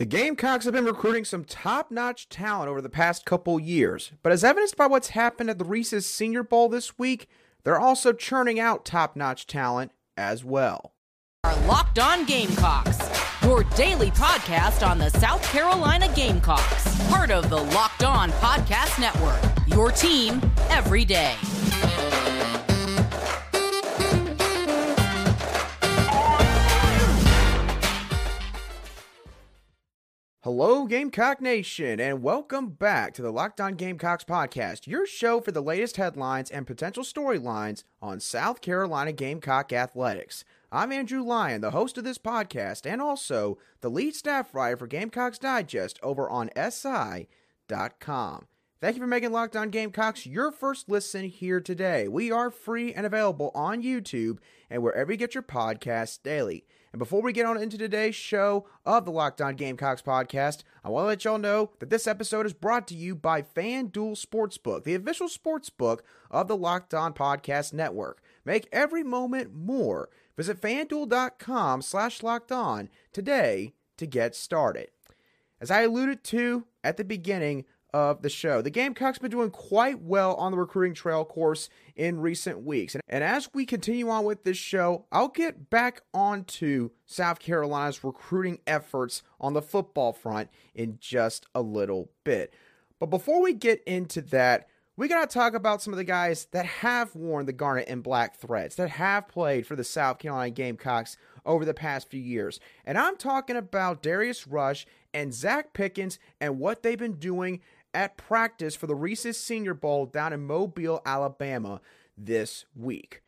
The Gamecocks have been recruiting some top notch talent over the past couple years, but as evidenced by what's happened at the Reese's Senior Bowl this week, they're also churning out top notch talent as well. Our Locked On Gamecocks, your daily podcast on the South Carolina Gamecocks, part of the Locked On Podcast Network, your team every day. Hello, Gamecock Nation, and welcome back to the Locked On Gamecocks podcast, your show for the latest headlines and potential storylines on South Carolina Gamecock athletics. I'm Andrew Lyon, the host of this podcast, and also the lead staff writer for Gamecocks Digest over on SI.com. Thank you for making Locked On Gamecocks your first listen here today. We are free and available on YouTube and wherever you get your podcasts daily. And before we get on into today's show of the Locked On Gamecocks podcast, I want to let y'all know that this episode is brought to you by FanDuel Sportsbook, the official sportsbook of the Locked On Podcast Network. Make every moment more. Visit fanduel.com slash locked on today to get started. As I alluded to at the beginning, of the show. The Gamecocks been doing quite well on the recruiting trail course in recent weeks. And, and as we continue on with this show, I'll get back onto South Carolina's recruiting efforts on the football front in just a little bit. But before we get into that, we got to talk about some of the guys that have worn the garnet and black threads, that have played for the South Carolina Gamecocks over the past few years. And I'm talking about Darius Rush and Zacch Pickens and what they've been doing at practice for the Reese's Senior Bowl down in Mobile, Alabama this week.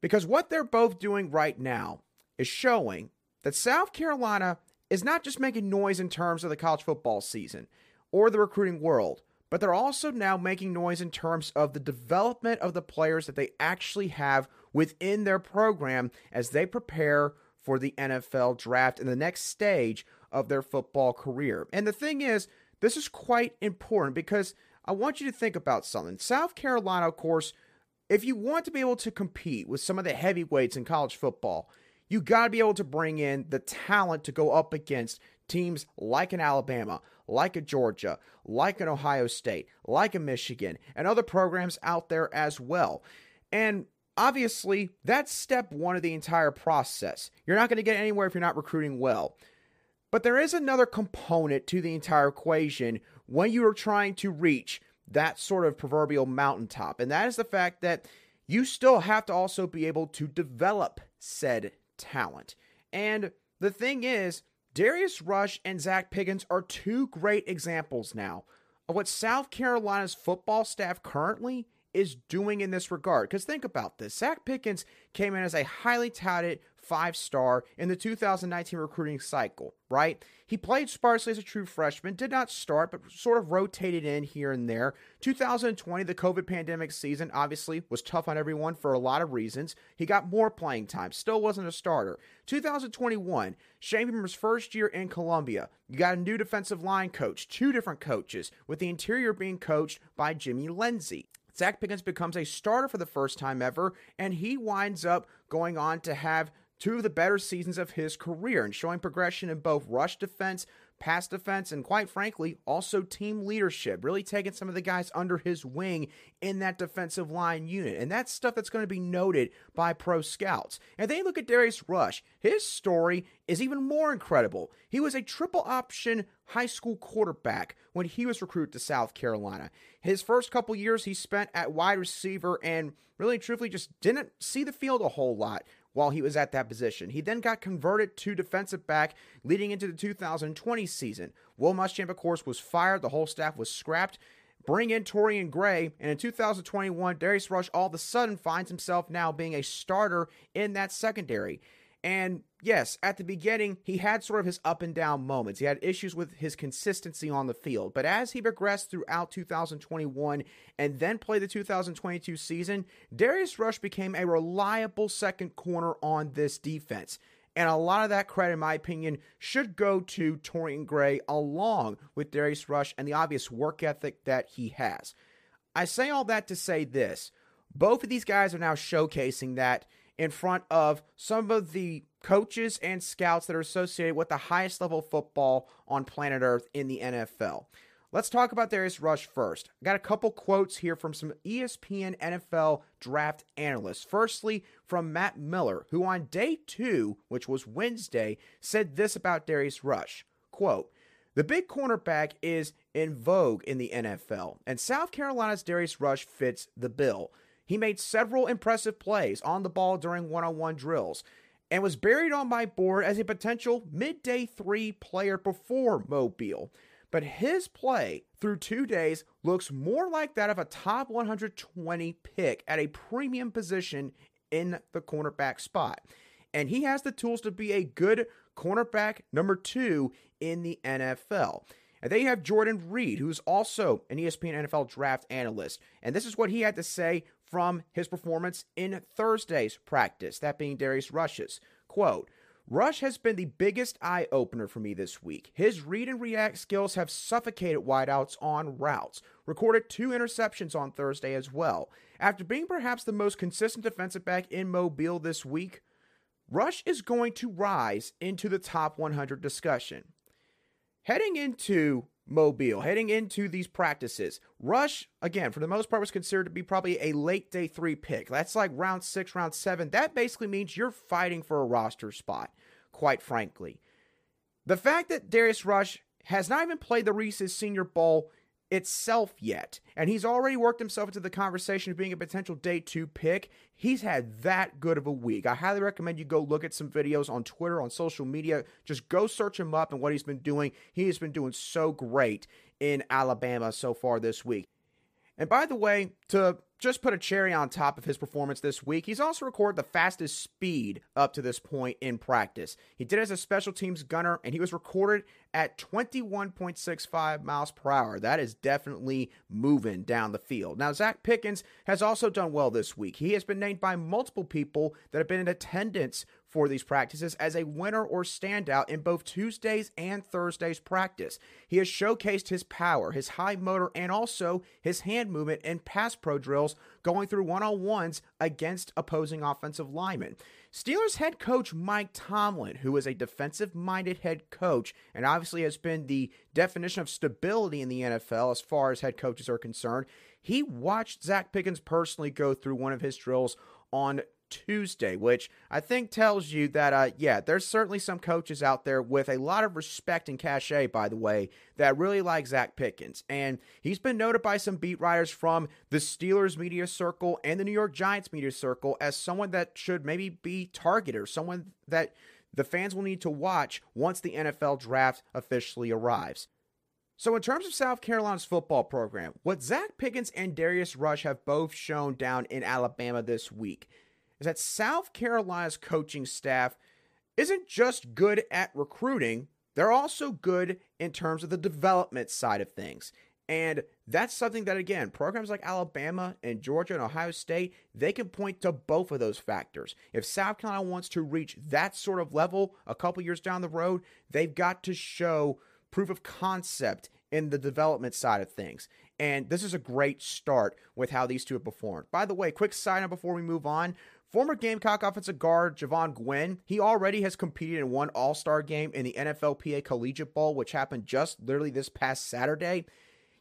Because what they're both doing right now is showing that South Carolina is not just making noise in terms of the college football season or the recruiting world, but they're also now making noise in terms of the development of the players that they actually have within their program as they prepare for the NFL draft and the next stage of their football career. And the thing is, this is quite important because I want you to think about something. South Carolina, of course, if you want to be able to compete with some of the heavyweights in college football, you got to be able to bring in the talent to go up against teams like an Alabama, like a Georgia, like an Ohio State, like a Michigan, and other programs out there as well. And obviously, that's step one of the entire process. You're not going to get anywhere if you're not recruiting well. But there is another component to the entire equation when you are trying to reach that sort of proverbial mountaintop, and that is the fact that you still have to also be able to develop said talent. And the thing is, Darius Rush and Zacch Pickens are two great examples now of what South Carolina's football staff currently is doing in this regard. Because think about this Zacch Pickens came in as a highly touted five star in the 2019 recruiting cycle, right? He played sparsely as a true freshman, did not start, but sort of rotated in here and there. 2020, the COVID pandemic season, obviously was tough on everyone for a lot of reasons. He got more playing time, still wasn't a starter. 2021, Shane Beamer's first year in Columbia. You got a new defensive line coach, two different coaches, with the interior being coached by Jimmy Lindsey. Zacch Pickens becomes a starter for the first time ever, and he winds up going on to have two of the better seasons of his career and showing progression in both rush defense, pass defense, and quite frankly, also team leadership, really taking some of the guys under his wing in that defensive line unit. And that's stuff that's going to be noted by pro scouts. And then you look at Darius Rush. His story is even more incredible. He was a triple option high school quarterback when he was recruited to South Carolina. His first couple years he spent at wide receiver and really truthfully just didn't see the field a whole lot while he was at that position. He then got converted to defensive back leading into the 2020 season. Will Muschamp, of course, was fired. The whole staff was scrapped. Bring in Torian Gray, and in 2021, Darius Rush all of a sudden finds himself now being a starter in that secondary. And yes, at the beginning, he had sort of his up and down moments. He had issues with his consistency on the field. But as he progressed throughout 2021 and then played the 2022 season, Darius Rush became a reliable second corner on this defense. And a lot of that credit, in my opinion, should go to Torian Gray along with Darius Rush and the obvious work ethic that he has. I say all that to say this both of these guys are now showcasing that in front of some of the coaches and scouts that are associated with the highest level football on planet Earth in the NFL. Let's talk about Darius Rush first. I got a couple quotes here from some ESPN NFL draft analysts. Firstly, from Matt Miller, who on day two, which was Wednesday, said this about Darius Rush. Quote, the big cornerback is in vogue in the NFL, and South Carolina's Darius Rush fits the bill. He made several impressive plays on the ball during one on one drills and was buried on my board as a potential midday three player before Mobile but his play through two days looks more like that of a top 120 pick at a premium position in the cornerback spot. And he has the tools to be a good cornerback number two in the NFL. And they have Jordan Reid, who's also an ESPN NFL draft analyst. And this is what he had to say from his performance in Thursday's practice, that being Darius Rush's. Quote, Rush has been the biggest eye opener for me this week. His read and react skills have suffocated wideouts on routes. Recorded two interceptions on Thursday as well. After being perhaps the most consistent defensive back in Mobile this week, Rush is going to rise into the top 100 discussion. Heading into Mobile. Heading into these practices, Rush, again, for the most part, was considered to be probably a late day three pick. That's like round six, round seven. That basically means you're fighting for a roster spot, quite frankly. The fact that Darius Rush has not even played the Reese's Senior Bowl itself yet. And he's already worked himself into the conversation of being a potential day two pick. He's had that good of a week. I highly recommend you go look at some videos on Twitter, on social media. Just go search him up and what he's been doing. He has been doing so great in Alabama so far this week. And by the way, to just put a cherry on top of his performance this week, he's also recorded the fastest speed up to this point in practice. He did as a special teams gunner, and he was recorded at 21.65 miles per hour. That is definitely moving down the field. Now, Zacch Pickens has also done well this week. He has been named by multiple people that have been in attendance for these practices as a winner or standout in both Tuesday's and Thursday's practice. He has showcased his power, his high motor, and also his hand movement in pass pro drills going through one on ones against opposing offensive linemen. Steelers head coach Mike Tomlin, who is a defensive minded head coach and obviously has been the definition of stability in the NFL as far as head coaches are concerned, he watched Zacch Pickens personally go through one of his drills on Tuesday, which I think tells you that, uh, yeah, there's certainly some coaches out there with a lot of respect and cachet, by the way, that really like Zacch Pickens. And he's been noted by some beat writers from the Steelers media circle and the New York Giants media circle as someone that should maybe be targeted or someone that the fans will need to watch once the NFL draft officially arrives. So, in terms of South Carolina's football program, what Zacch Pickens and Darius Rush have both shown down in Alabama this week is that South Carolina's coaching staff isn't just good at recruiting, they're also good in terms of the development side of things. And that's something that, again, programs like Alabama and Georgia and Ohio State, they can point to both of those factors. If South Carolina wants to reach that sort of level a couple years down the road, they've got to show proof of concept in the development side of things. And this is a great start with how these two have performed. By the way, quick side note before we move on Former Gamecock offensive guard Jovaughn Gwyn, he already has competed in one All Star game in the NFLPA Collegiate Bowl, which happened just literally this past Saturday.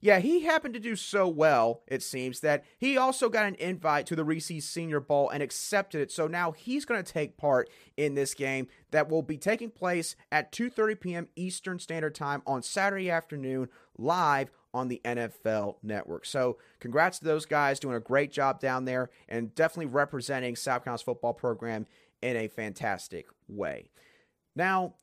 Yeah, he happened to do so well, it seems, that he also got an invite to the Reese's Senior Bowl and accepted it. So now he's going to take part in this game that will be taking place at 2:30 p.m. Eastern Standard Time on Saturday afternoon live on the NFL network. So, congrats to those guys doing a great job down there and definitely representing South Carolina's football program in a fantastic way. Now,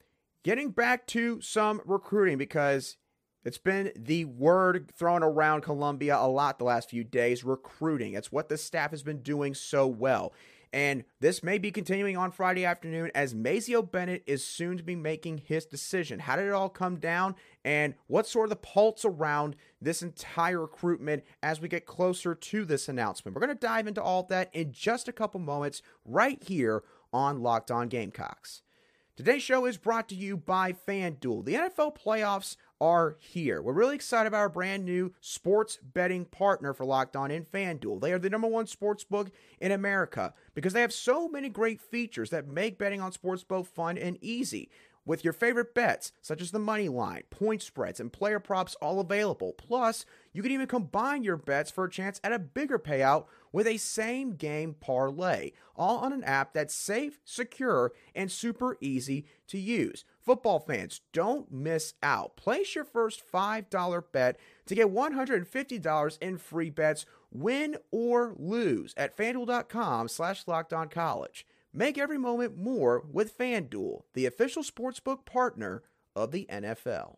getting back to some recruiting because it's been the word thrown around Columbia a lot the last few days recruiting. It's what the staff has been doing so well. And this may be continuing on Friday afternoon as Mazeo Bennett is soon to be making his decision. How did it all come down? And what's sort of the pulse around this entire recruitment as we get closer to this announcement? We're going to dive into all that in just a couple moments right here on Locked On Gamecocks. Today's show is brought to you by FanDuel. The NFL playoffs are here. We're really excited about our brand new sports betting partner for Locked On in FanDuel. They are the number one sports book in America because they have so many great features that make betting on sports both fun and easy with your favorite bets, such as the money line, point spreads, and player props, all available. Plus, you can even combine your bets for a chance at a bigger payout with a same game parlay, all on an app that's safe, secure, and super easy to use. Football fans, don't miss out. Place your first $5 bet to get $150 in free bets, win or lose, at fanduel.com slash college. Make every moment more with FanDuel, the official sportsbook partner of the NFL.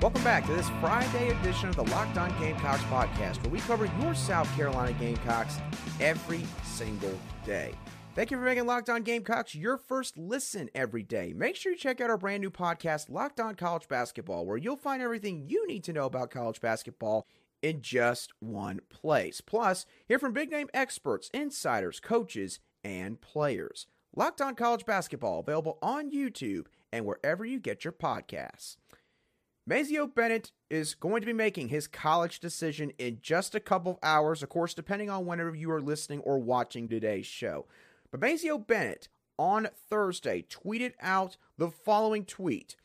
Welcome back to this Friday edition of the Locked On Gamecocks podcast, where we cover your South Carolina Gamecocks every single day. Thank you for making Locked On Gamecocks your first listen every day. Make sure you check out our brand new podcast, Locked On College Basketball, where you'll find everything you need to know about college basketball in just one place. Plus, hear from big name experts, insiders, coaches, and players. Locked On College Basketball, available on YouTube and wherever you get your podcasts. Mazeo Bennett is going to be making his college decision in just a couple of hours, of course, depending on whenever you are listening or watching today's show. But Mazeo Bennett on Thursday tweeted out the following tweet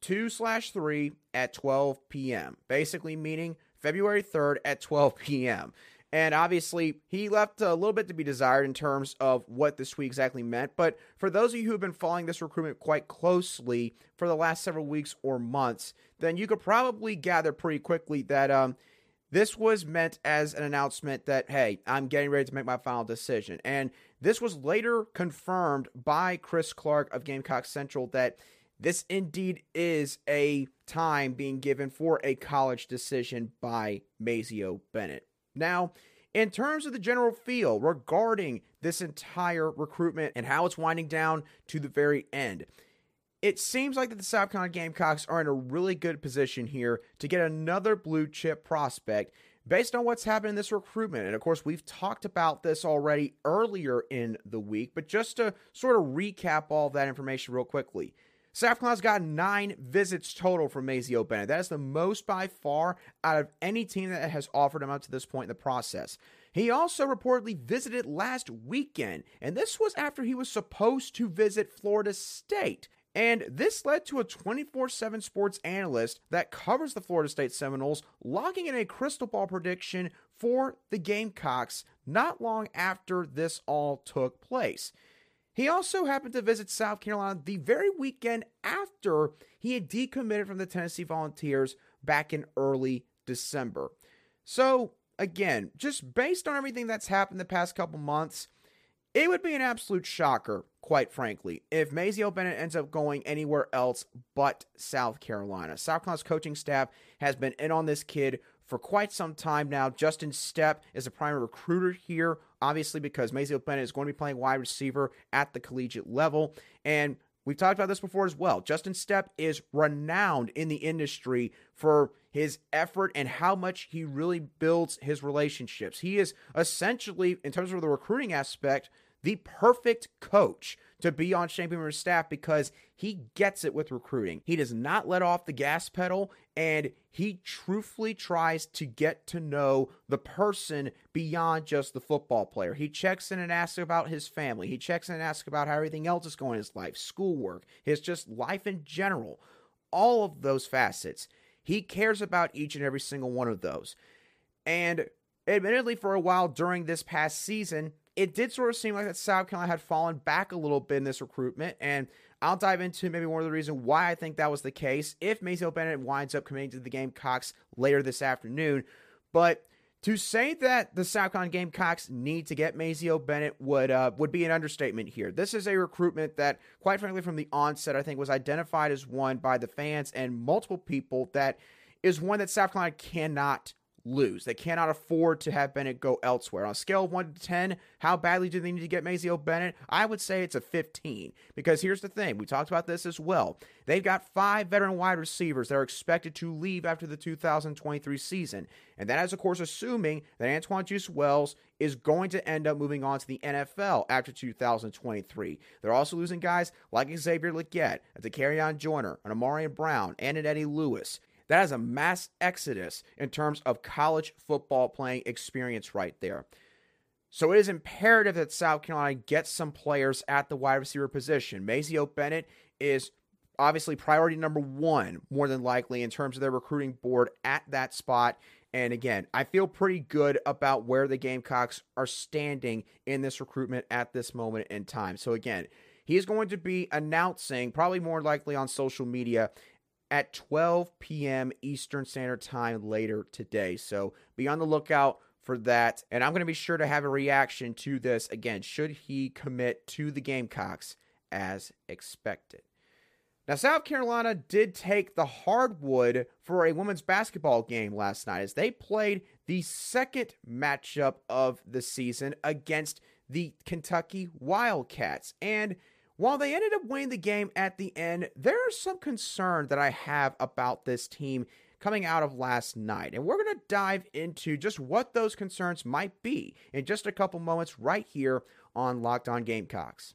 2 slash 3 at 12 p.m., basically meaning February 3rd at 12 p.m. And obviously, he left a little bit to be desired in terms of what this tweet exactly meant. But for those of you who have been following this recruitment quite closely for the last several weeks or months, then you could probably gather pretty quickly that um, this was meant as an announcement that, hey, I'm getting ready to make my final decision. And this was later confirmed by Chris Clark of Gamecock Central that this indeed is a time being given for a college decision by Mazeo Bennett. Now, in terms of the general feel regarding this entire recruitment and how it's winding down to the very end, it seems like that the Carolina Gamecocks are in a really good position here to get another blue chip prospect based on what's happened in this recruitment. And of course, we've talked about this already earlier in the week, but just to sort of recap all that information real quickly. Carolina's got nine visits total from Mazeo Bennett. That is the most by far out of any team that has offered him up to this point in the process. He also reportedly visited last weekend, and this was after he was supposed to visit Florida State. And this led to a 24 7 sports analyst that covers the Florida State Seminoles logging in a crystal ball prediction for the Gamecocks not long after this all took place. He also happened to visit South Carolina the very weekend after he had decommitted from the Tennessee Volunteers back in early December. So, again, just based on everything that's happened the past couple months, it would be an absolute shocker, quite frankly, if Mazeo Bennett ends up going anywhere else but South Carolina. South Carolina's coaching staff has been in on this kid for quite some time now. Justin Stepp is a primary recruiter here, obviously, because Mazeo Bennett is going to be playing wide receiver at the collegiate level. And We've talked about this before as well. Justin Stepp is renowned in the industry for his effort and how much he really builds his relationships. He is essentially, in terms of the recruiting aspect, the perfect coach to be on Shane Beamer's staff because he gets it with recruiting. He does not let off the gas pedal and he truthfully tries to get to know the person beyond just the football player. He checks in and asks about his family. He checks in and asks about how everything else is going in his life, schoolwork, his just life in general. All of those facets. He cares about each and every single one of those. And admittedly, for a while during this past season, it did sort of seem like that South Carolina had fallen back a little bit in this recruitment, and I'll dive into maybe one of the reasons why I think that was the case if Mazeo Bennett winds up committing to the Gamecocks later this afternoon. But to say that the South Carolina Gamecocks need to get Mazeo Bennett would uh, would be an understatement here. This is a recruitment that, quite frankly, from the onset, I think was identified as one by the fans and multiple people that is one that South Carolina cannot lose. They cannot afford to have Bennett go elsewhere. On a scale of 1 to 10, how badly do they need to get Mazeo Bennett? I would say it's a 15. Because here's the thing we talked about this as well. They've got five veteran wide receivers that are expected to leave after the 2023 season. And that is, of course, assuming that Antwane Juice Wells is going to end up moving on to the NFL after 2023. They're also losing guys like Xavier Legette, a Dakereon Joyner, an Ahmarean Brown, and an Eddie Lewis. That is a mass exodus in terms of college football playing experience right there. So it is imperative that South Carolina gets some players at the wide receiver position. Mazeo Bennett is obviously priority number one, more than likely, in terms of their recruiting board at that spot. And again, I feel pretty good about where the Gamecocks are standing in this recruitment at this moment in time. So again, he is going to be announcing, probably more likely on social media, at 12 p.m. Eastern Standard Time later today. So be on the lookout for that. And I'm going to be sure to have a reaction to this again, should he commit to the Gamecocks as expected. Now, South Carolina did take the hardwood for a women's basketball game last night as they played the second matchup of the season against the Kentucky Wildcats. And while they ended up winning the game at the end, there is some concern that I have about this team coming out of last night. And we're going to dive into just what those concerns might be in just a couple moments right here on Locked On Gamecocks.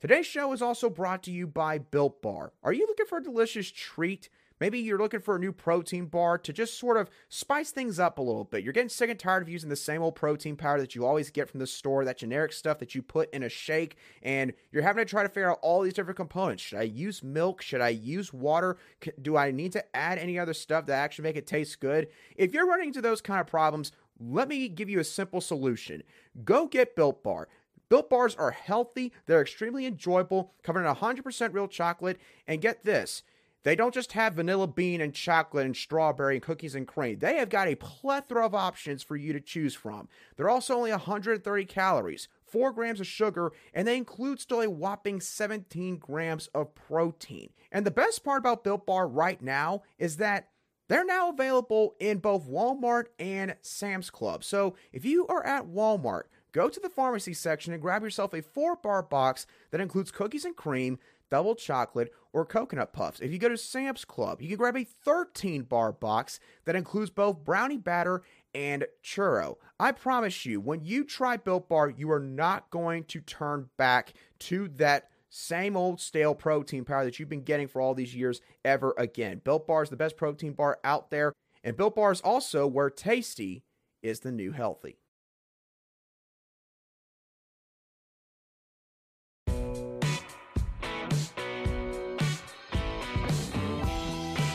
Today's show is also brought to you by Built Bar. Are you looking for a delicious treat? Maybe you're looking for a new protein bar to just sort of spice things up a little bit. You're getting sick and tired of using the same old protein powder that you always get from the store, that generic stuff that you put in a shake, and you're having to try to figure out all these different components. Should I use milk? Should I use water? Do I need to add any other stuff to actually make it taste good? If you're running into those kind of problems, let me give you a simple solution. Go get Built Bar. Built bars are healthy, they're extremely enjoyable, covered in 100% real chocolate, and get this they don't just have vanilla bean and chocolate and strawberry and cookies and cream. They have got a plethora of options for you to choose from. They're also only 130 calories, 4 grams of sugar, and they include still a whopping 17 grams of protein. And the best part about Built Bar right now is that they're now available in both Walmart and Sam's Club. So if you are at Walmart, go to the pharmacy section and grab yourself a four bar box that includes cookies and cream, double chocolate, or coconut puffs. If you go to Sam's Club, you can grab a 13 bar box that includes both brownie batter and churro. I promise you, when you try Built Bar, you are not going to turn back to that same old stale protein powder that you've been getting for all these years ever again. Built Bar is the best protein bar out there, and Built Bar is also where tasty is the new healthy.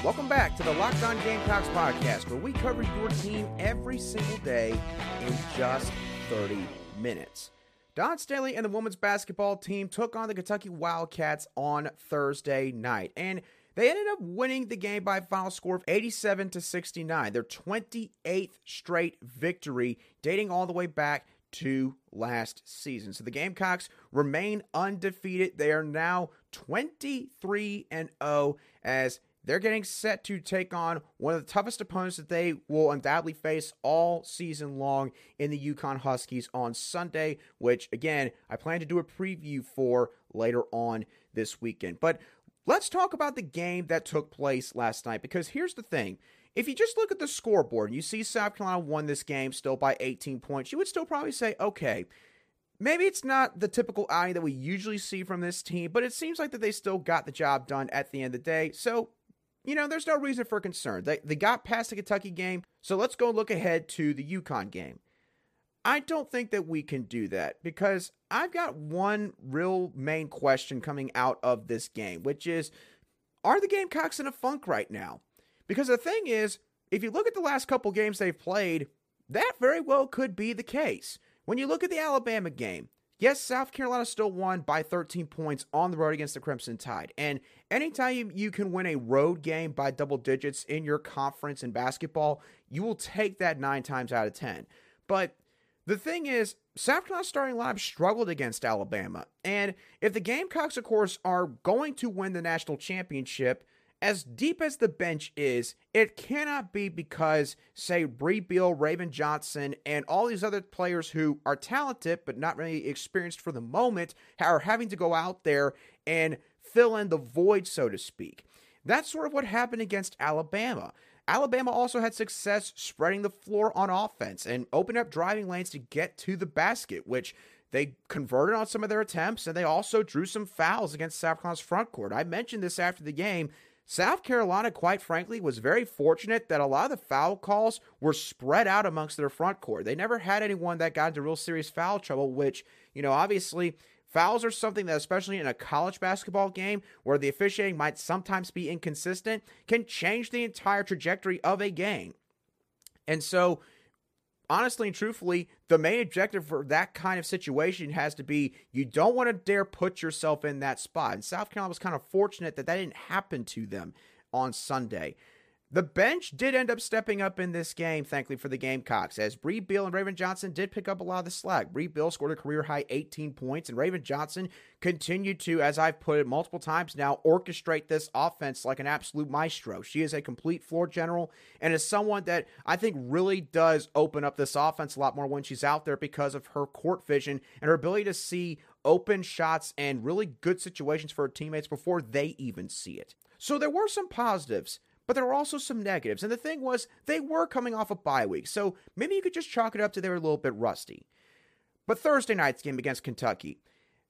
Welcome back to the Locked On Gamecocks podcast, where we cover your team every single day in just 30 minutes. Dawn Staley and the women's basketball team took on the Kentucky Wildcats on Thursday night, and they ended up winning the game by a final score of 87 to 69, their 28th straight victory, dating all the way back to last season. So the Gamecocks remain undefeated. They are now 23 and 0 as they're getting set to take on one of the toughest opponents that they will undoubtedly face all season long in the UConn Huskies on Sunday, which, again, I plan to do a preview for later on this weekend. But let's talk about the game that took place last night because here's the thing. If you just look at the scoreboard and you see South Carolina won this game still by 18 points, you would still probably say, okay, maybe it's not the typical outing that we usually see from this team, but it seems like that they still got the job done at the end of the day. So you know, there's no reason for concern. They, they got past the Kentucky game, so let's go look ahead to the UConn game. I don't think that we can do that because I've got one real main question coming out of this game, which is are the Gamecocks in a funk right now? Because the thing is, if you look at the last couple games they've played, that very well could be the case. When you look at the Alabama game, Yes, South Carolina still won by 13 points on the road against the Crimson Tide. And anytime you can win a road game by double digits in your conference in basketball, you will take that nine times out of 10. But the thing is, South Carolina's starting lineup struggled against Alabama. And if the Gamecocks, of course, are going to win the national championship, as deep as the bench is, it cannot be because, say, Brea Beal, Raven Johnson, and all these other players who are talented but not really experienced for the moment are having to go out there and fill in the void, so to speak. That's sort of what happened against Alabama. Alabama also had success spreading the floor on offense and opened up driving lanes to get to the basket, which they converted on some of their attempts, and they also drew some fouls against South Carolina's front court. I mentioned this after the game. South Carolina, quite frankly, was very fortunate that a lot of the foul calls were spread out amongst their front court. They never had anyone that got into real serious foul trouble, which, you know, obviously fouls are something that, especially in a college basketball game where the officiating might sometimes be inconsistent, can change the entire trajectory of a game. And so, honestly and truthfully, the main objective for that kind of situation has to be you don't want to dare put yourself in that spot. And South Carolina was kind of fortunate that that didn't happen to them on Sunday. The bench did end up stepping up in this game, thankfully for the Gamecocks, as Brea Beal and Raven Johnson did pick up a lot of the slack. Brea Beal scored a career high 18 points, and Raven Johnson continued to, as I've put it multiple times now, orchestrate this offense like an absolute maestro. She is a complete floor general and is someone that I think really does open up this offense a lot more when she's out there because of her court vision and her ability to see open shots and really good situations for her teammates before they even see it. So there were some positives but there were also some negatives. And the thing was, they were coming off a bye week, so maybe you could just chalk it up to they were a little bit rusty. But Thursday night's game against Kentucky,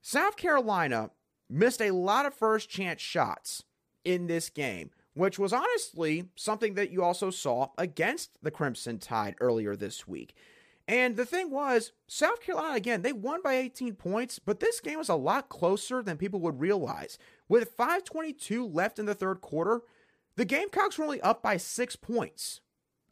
South Carolina missed a lot of first chance shots in this game, which was honestly something that you also saw against the Crimson Tide earlier this week. And the thing was, South Carolina, again, they won by 18 points, but this game was a lot closer than people would realize. With 5.22 left in the third quarter, the Gamecocks were only up by six points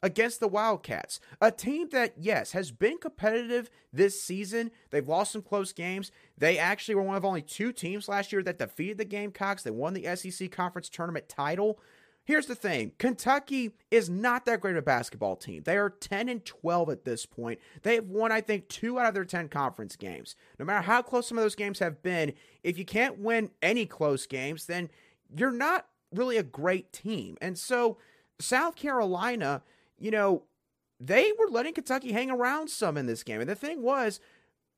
against the Wildcats, a team that, yes, has been competitive this season. They've lost some close games. They actually were one of only two teams last year that defeated the Gamecocks. They won the SEC Conference Tournament title. Here's the thing Kentucky is not that great of a basketball team. They are 10 and 12 at this point. They have won, I think, two out of their 10 conference games. No matter how close some of those games have been, if you can't win any close games, then you're not really a great team. And so South Carolina, you know, they were letting Kentucky hang around some in this game. And the thing was,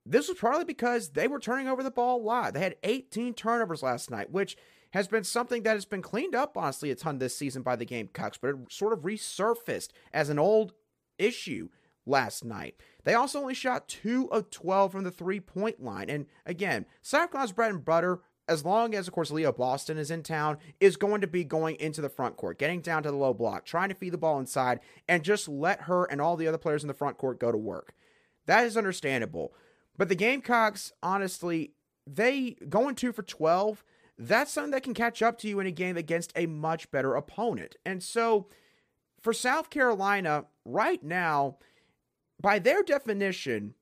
this was partly because they were turning over the ball a lot. They had 18 turnovers last night, which has been something that has been cleaned up, honestly, a ton this season by the Gamecocks, but it sort of resurfaced as an old issue last night. They also only shot 2 of 12 from the three point line. And again, South Carolina's bread and butter as long as, of course, Aliyah Boston is in town, is going to be going into the front court, getting down to the low block, trying to feed the ball inside, and just let her and all the other players in the front court go to work. That is understandable. But the Gamecocks, honestly, they going two for 12, that's something that can catch up to you in a game against a much better opponent. And so for South Carolina, right now, by their definition,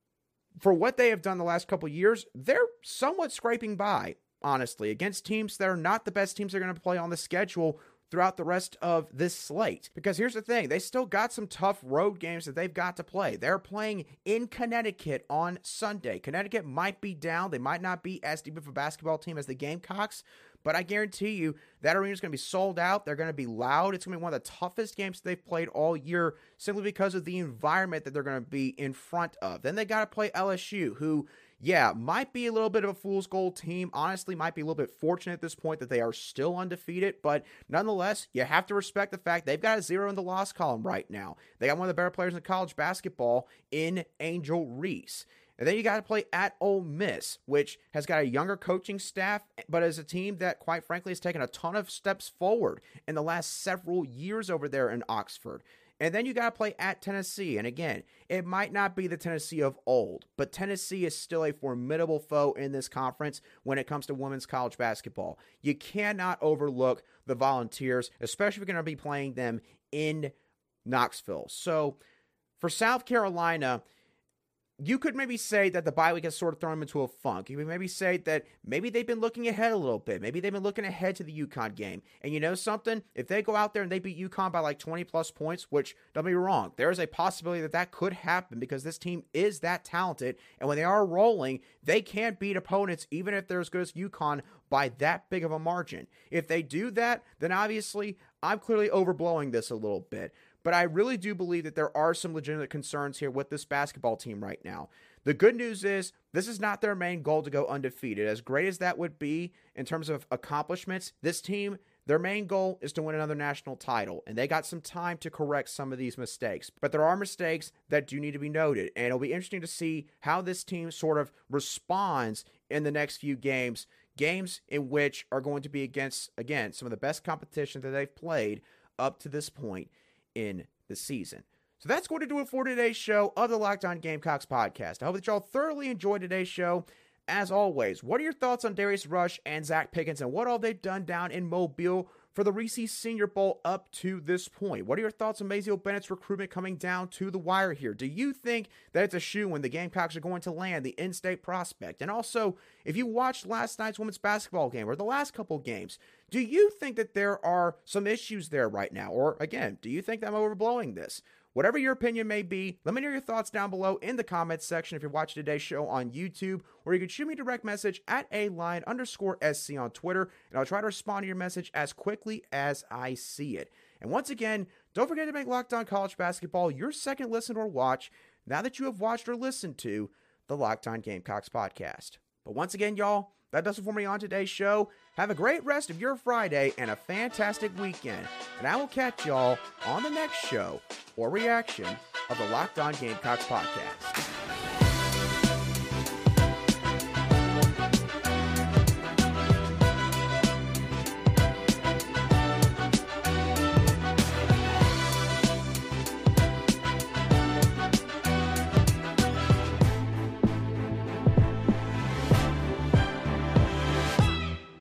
for what they have done the last couple years, they're somewhat scraping by honestly, against teams that are not the best teams they're going to play on the schedule throughout the rest of this slate. Because here's the thing they still got some tough road games that they've got to play. They're playing in Connecticut on Sunday. Connecticut might be down, they might not be as deep of a basketball team as the Gamecocks. But I guarantee you that arena is going to be sold out. They're going to be loud. It's going to be one of the toughest games they've played all year simply because of the environment that they're going to be in front of. Then they got to play LSU, who yeah, might be a little bit of a fool's gold team. Honestly, might be a little bit fortunate at this point that they are still undefeated, but nonetheless, you have to respect the fact they've got a zero in the loss column right now. They got one of the better players in college basketball in Angel Reese. And then you got to play at Ole Miss, which has got a younger coaching staff, but is a team that, quite frankly, has taken a ton of steps forward in the last several years over there in Oxford. And then you got to play at Tennessee. And again, it might not be the Tennessee of old, but Tennessee is still a formidable foe in this conference when it comes to women's college basketball. You cannot overlook the Volunteers, especially if you're going to be playing them in Knoxville. So for South Carolina, you could maybe say that the bye week has sort of thrown them into a funk. You could maybe say that maybe they've been looking ahead a little bit. Maybe they've been looking ahead to the UConn game. And you know something? If they go out there and they beat UConn by like 20 plus points, which don't be wrong, there is a possibility that that could happen because this team is that talented. And when they are rolling, they can't beat opponents even if they're as good as UConn by that big of a margin. If they do that, then obviously I'm clearly overblowing this a little bit. But I really do believe that there are some legitimate concerns here with this basketball team right now. The good news is this is not their main goal to go undefeated. As great as that would be in terms of accomplishments, this team their main goal is to win another national title, and they got some time to correct some of these mistakes. But there are mistakes that do need to be noted, and it'll be interesting to see how this team sort of responds in the next few games. Games in which are going to be against, again, some of the best competition that they've played up to this point in the season. So that's going to do it for today's show of the Locked On Gamecocks podcast. I hope that y'all thoroughly enjoyed today's show. As always, what are your thoughts on Darius Rush and Zacch Pickens and what all they've done down in Mobile for the Reese Senior Bowl up to this point. What are your thoughts on Mazeo Bennett's recruitment coming down to the wire here? Do you think that it's a shoe when the Gamecocks are going to land the in state prospect? And also, if you watched last night's women's basketball game or the last couple games, do you think that there are some issues there right now? Or again, do you think that I'm overblowing this? Whatever your opinion may be, let me know your thoughts down below in the comments section if you're watching today's show on YouTube, or you can shoot me a direct message at a line underscore SC on Twitter, and I'll try to respond to your message as quickly as I see it. And once again, don't forget to make Locked On College Basketball your second listen or watch now that you have watched or listened to the Locked On Gamecocks podcast. But once again, y'all, that does it for me on today's show. Have a great rest of your Friday and a fantastic weekend. And I will catch y'all on the next show or reaction of the Locked On Gamecocks podcast.